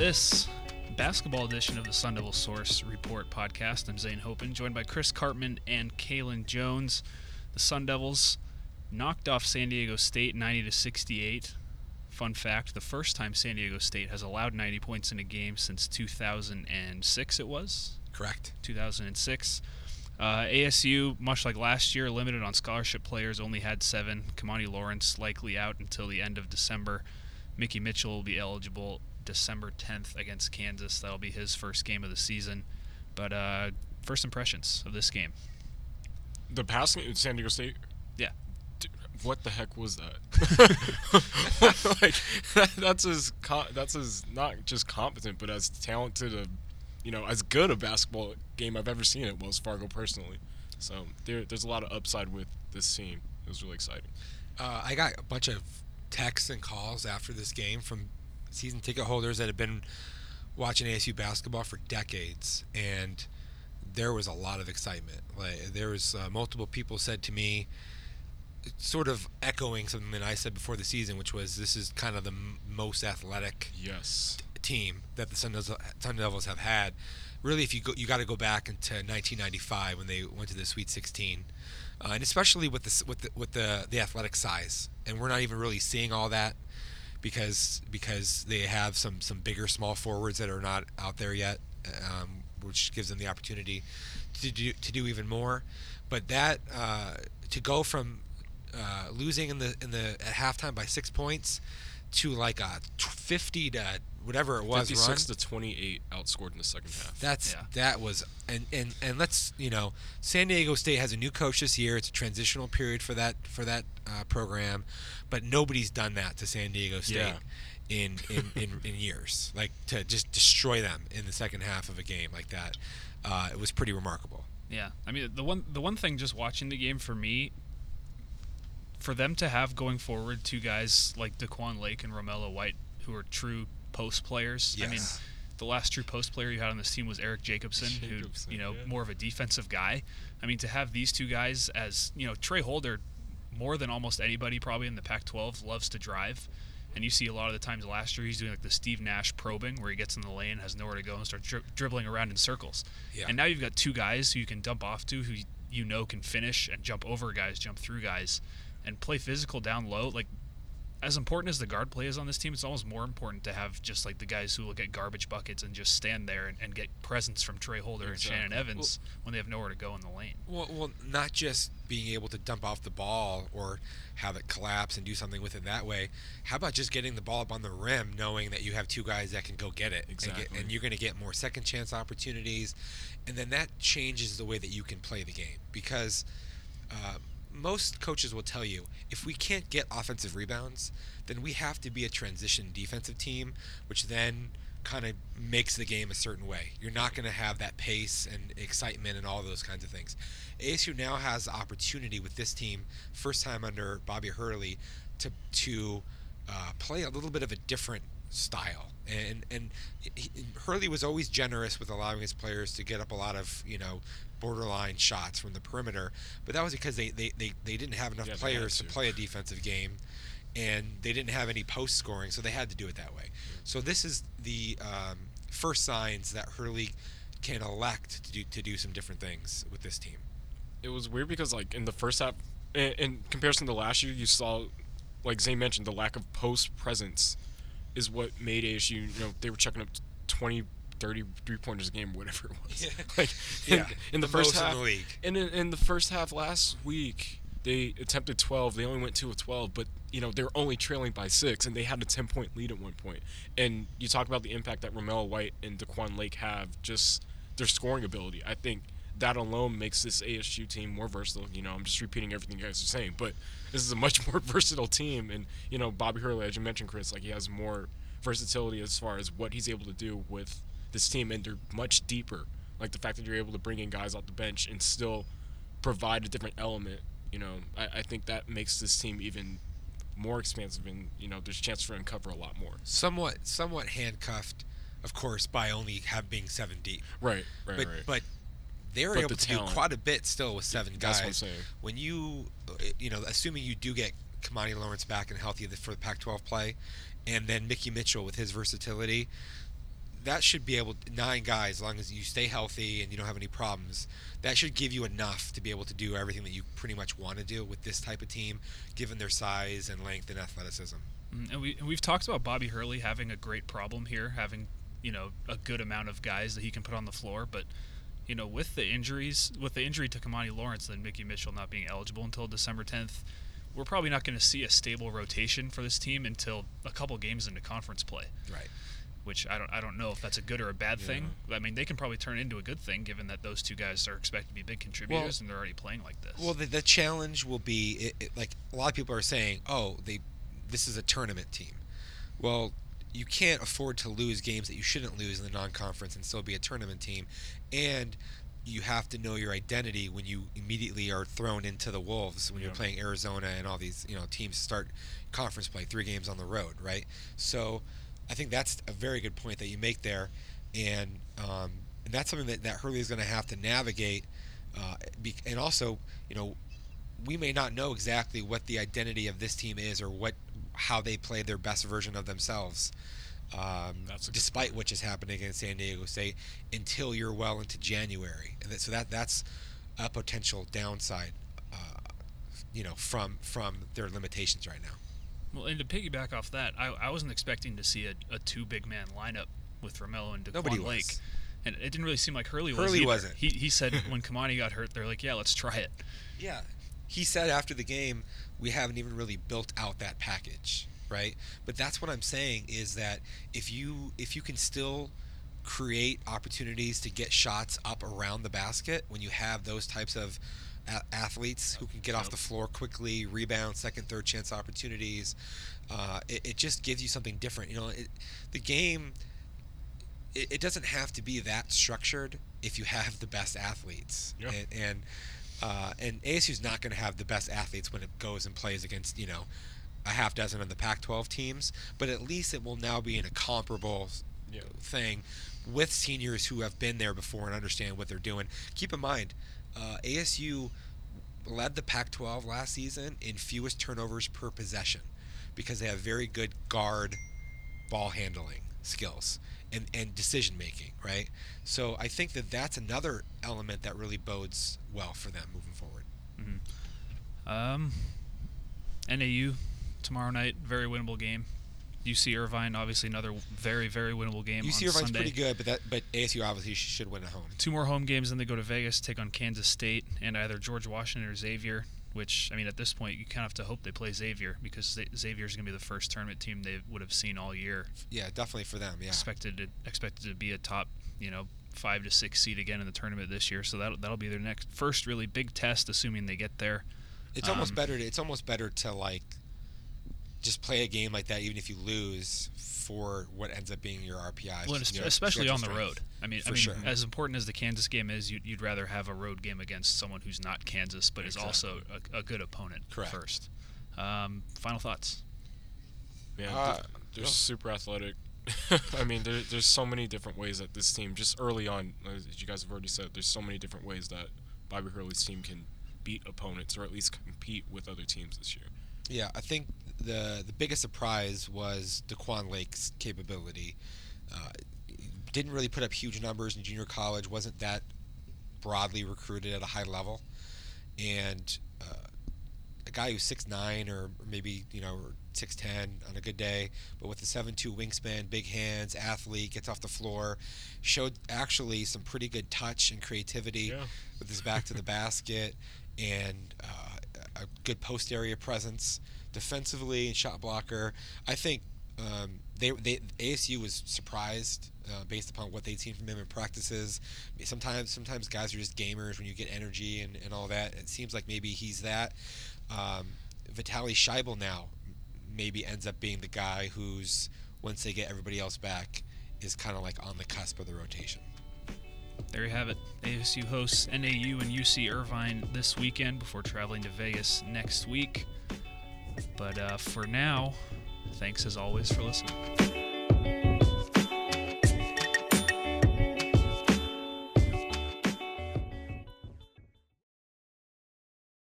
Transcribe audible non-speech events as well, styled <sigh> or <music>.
this basketball edition of the Sun Devil Source Report podcast. I'm Zane Hopen, joined by Chris Karpman and Kalen Jones. The Sun Devils knocked off San Diego State 90 to 68. Fun fact: the first time San Diego State has allowed 90 points in a game since 2006. It was Correct. 2006. Uh, ASU, much like last year, limited on scholarship players, only had seven. Kimani Lawrence likely out until the end of December. Mickey Mitchell will be eligible December 10th against Kansas. That'll be his first game of the season. But uh, first impressions of this game. The passing in San Diego State. Yeah. Dude, what the heck was that? <laughs> like that, <laughs> that's as co- that's as not just competent, but as talented a, you know, as good a basketball game I've ever seen at Wells Fargo personally. So there, there's a lot of upside with this team. It was really exciting. Uh, I got a bunch of texts and calls after this game from season ticket holders that have been watching ASU basketball for decades, and there was a lot of excitement. Like there was uh, multiple people said to me, sort of echoing something that I said before the season, which was this is kind of the m- most athletic Yes. team that the Sun Devils, Sun Devils have had. Really, if you go, you got to go back into 1995 when they went to the Sweet 16, uh, and especially with the with the with the the athletic size. And we're not even really seeing all that because because they have some some bigger small forwards that are not out there yet, um, which gives them the opportunity to do to do even more. But that uh, to go from uh, losing in the in the at halftime by six points to like a 50 to whatever it was 56 run. to 28 outscored in the second half. That's Yeah. that was and, and and let's you know San Diego State has a new coach this year. It's a transitional period for that for that uh, program, but nobody's done that to San Diego State Yeah. in, in, <laughs> in in years. Like to just destroy them in the second half of a game like that. Uh, it was pretty remarkable. Yeah, I mean the one the one thing just watching the game for me, for them to have going forward two guys like De'Quon Lake and Romello White who are true post players. I mean, the last true post player you had on this team was Eric Jacobsen, Jacobsen, who you know yeah. more of a defensive guy. I mean, to have these two guys as you know Tra Holder, more than almost anybody probably in the Pac-12 loves to drive. And you see a lot of the times last year he's doing like the Steve Nash probing, where he gets in the lane, has nowhere to go, and starts dri- dribbling around in circles. Yeah. And now you've got two guys who you can dump off to, who you know can finish and jump over guys, jump through guys, and play physical down low. Like as important as the guard play is on this team, it's almost more important to have just like the guys who look at garbage buckets and just stand there and, and get presence from Tra Holder and Shannon Exactly. Evans when they have nowhere to go in the lane. Well, well, not just being able to dump off the ball or have it collapse and do something with it that way. How about just getting the ball up on the rim, knowing that you have two guys that can go get it, and, get, and you're going to get more second chance opportunities, and then that changes the way that you can play the game because. Uh, most coaches will tell you if we can't get offensive rebounds, then we have to be a transition defensive team, which then kind of makes the game a certain way. You're not going to have that pace and excitement and all those kinds of things. ASU now has the opportunity with this team, first time under Bobby Hurley, to to uh, play a little bit of a different style. And and he, Hurley was always generous with allowing his players to get up a lot of you know borderline shots from the perimeter, but that was because they they, they, they didn't have enough Yeah, players to to. play a defensive game and they didn't have any post scoring, so they had to do it that way. So this is the um, first signs that Hurley can elect to do to do some different things with this team. it was weird because like in the first half in, in comparison to last year you saw like Zay mentioned the lack of post presence is what made ASU you know they were chucking up 20 30 three pointers a game whatever it was Yeah. <laughs> like <laughs> Yeah, in, in the, the first most in half the league. and in, in the first half last week they attempted 12 they only went 2 of 12 but you know they were only trailing by 6 and they had a 10 point lead at one point. point and you talk about the impact that Romello White and De'Quon Lake have just their scoring ability I think that alone makes this ASU team more versatile. You know, I'm just repeating everything you guys are saying, but this is a much <laughs> more versatile team. And you know, Bobby Hurley, as you mentioned, Chris, like he has more versatility as far as what he's able to do with this team, and they're much deeper. Like the fact that you're able to bring in guys off the bench and still provide a different element. You know, I, I think that makes this team even more expansive, and you know, there's a chance for him to cover a lot more. Somewhat somewhat handcuffed, of course, by only have being seven deep. Right, right, but right. but they're But able the to talent. do quite a bit still with seven That's guys. what I'm saying. When you, uh, you know, assuming you do get Kimani Lawrence back and healthy for the Pac-12 play, and then Mickey Mitchell with his versatility, that should be able nine guys as long as you stay healthy and you don't have any problems that should give you enough to be able to do everything that you pretty much want to do with this type of team given their size and length and athleticism Mm, And we and we've talked about Bobby Hurley having a great problem here, having you know a good amount of guys that he can put on the floor, but you know with the injuries, with the injury to Kimani Lawrence and Mickey Mitchell not being eligible until December 10th, we're probably not going to see a stable rotation for this team until a couple games into conference play. right Which I don't I don't know if that's a good or a bad thing. I mean, they can probably turn into a good thing given that those two guys are expected to be big contributors and they're already playing like this. Well, the, the challenge will be it, it, like a lot of people are saying, "Oh, they this is a tournament team." Well, you can't afford to lose games that you shouldn't lose in the non-conference and still be a tournament team, and you have to know your identity when you immediately are thrown into the wolves when you're playing Arizona and all these you know teams start conference play three games on the road, right? So, I think that's a very good point that you make there, and um, and that's something that that Hurley is going to have to navigate, uh, be, and also you know we may not know exactly what the identity of this team is or what how they play their best version of themselves. Um, That's a good despite what is happening against San Diego State until you're well into January, and that, so that that's a potential downside, uh, you know, from from their limitations right now. Well, and to piggyback off that, I, I wasn't expecting to see a, a two big man lineup with Romello and was. Lake. And it didn't really seem like Hurley was. Hurley wasn't. He, he said when Kimani got hurt, they're like, yeah, let's try it. Yeah. He said after the game, we haven't even really built out that package, right? But that's what I'm saying is that if you if you can still create opportunities to get shots up around the basket when you have those types of athletes who can get off the floor quickly, rebound, second, third chance opportunities, uh, it, it just gives you something different. You know, it, the game it, it doesn't have to be that structured if you have the best athletes. Yeah. And and, uh, and ASU's not going to have the best athletes when it goes and plays against you know a half dozen of the Pac-12 teams, but at least it will now be in a comparable Yeah. thing with seniors who have been there before and understand what they're doing. Keep in mind, uh, ASU led the Pac-12 last season in fewest turnovers per possession because they have very good guard ball handling skills and, and decision making, right? So I think that that's another element that really bodes well for them moving forward. Um, NAU tomorrow night, very winnable game. UC Irvine, obviously another very very winnable game. UC Irvine's Sunday. pretty good, but that but ASU obviously should win at home. Two more home games, then they go to Vegas, take on Kansas State and either George Washington or Xavier. Which I mean, at this point, you kind of have to hope they play Xavier because Xa- Xavier's going to be the first tournament team they would have seen all year. Yeah, definitely for them. Yeah. expected to expected to be a top, you know, five to six seed again in the tournament this year. So that that'll be their next first really big test, assuming they get there. It's almost Um, better. To, it's almost better to like just play a game like that, even if you lose, for what ends up being your RPI. Well, just es- your especially schedule on the road. I mean, I mean, sure. as important as the Kansas game is, you'd, you'd rather have a road game against someone who's not Kansas, but is also a, a good opponent Correct. first. Um, final thoughts. Yeah, Uh, they're, they're yeah. super athletic. <laughs> I mean, there, there's so many different ways that this team, just early on, as you guys have already said, there's so many different ways that Bobby Hurley's team can beat opponents or at least compete with other teams this year. Yeah, I think the the biggest surprise was De'Quon Lake's capability. Uh, didn't really put up huge numbers in junior college. wasn't that broadly recruited at a high level, and uh, a guy who's six nine or maybe you know six ten on a good day, but with a seven two wingspan, big hands, athlete, gets off the floor, showed actually some pretty good touch and creativity Yeah. with his back to the basket <laughs> and uh, a good post area presence defensively and shot blocker. I think um, they, they ASU was surprised uh, based upon what they'd seen from him in practices. Sometimes sometimes guys are just gamers when you get energy and, and all that. It seems like maybe he's that. Um, Vitaliy Shibel now maybe ends up being the guy who's once they get everybody else back is kind of like on the cusp of the rotation. There you have it. ASU hosts NAU and UC Irvine this weekend before traveling to Vegas next week. But uh, for now, thanks as always for listening.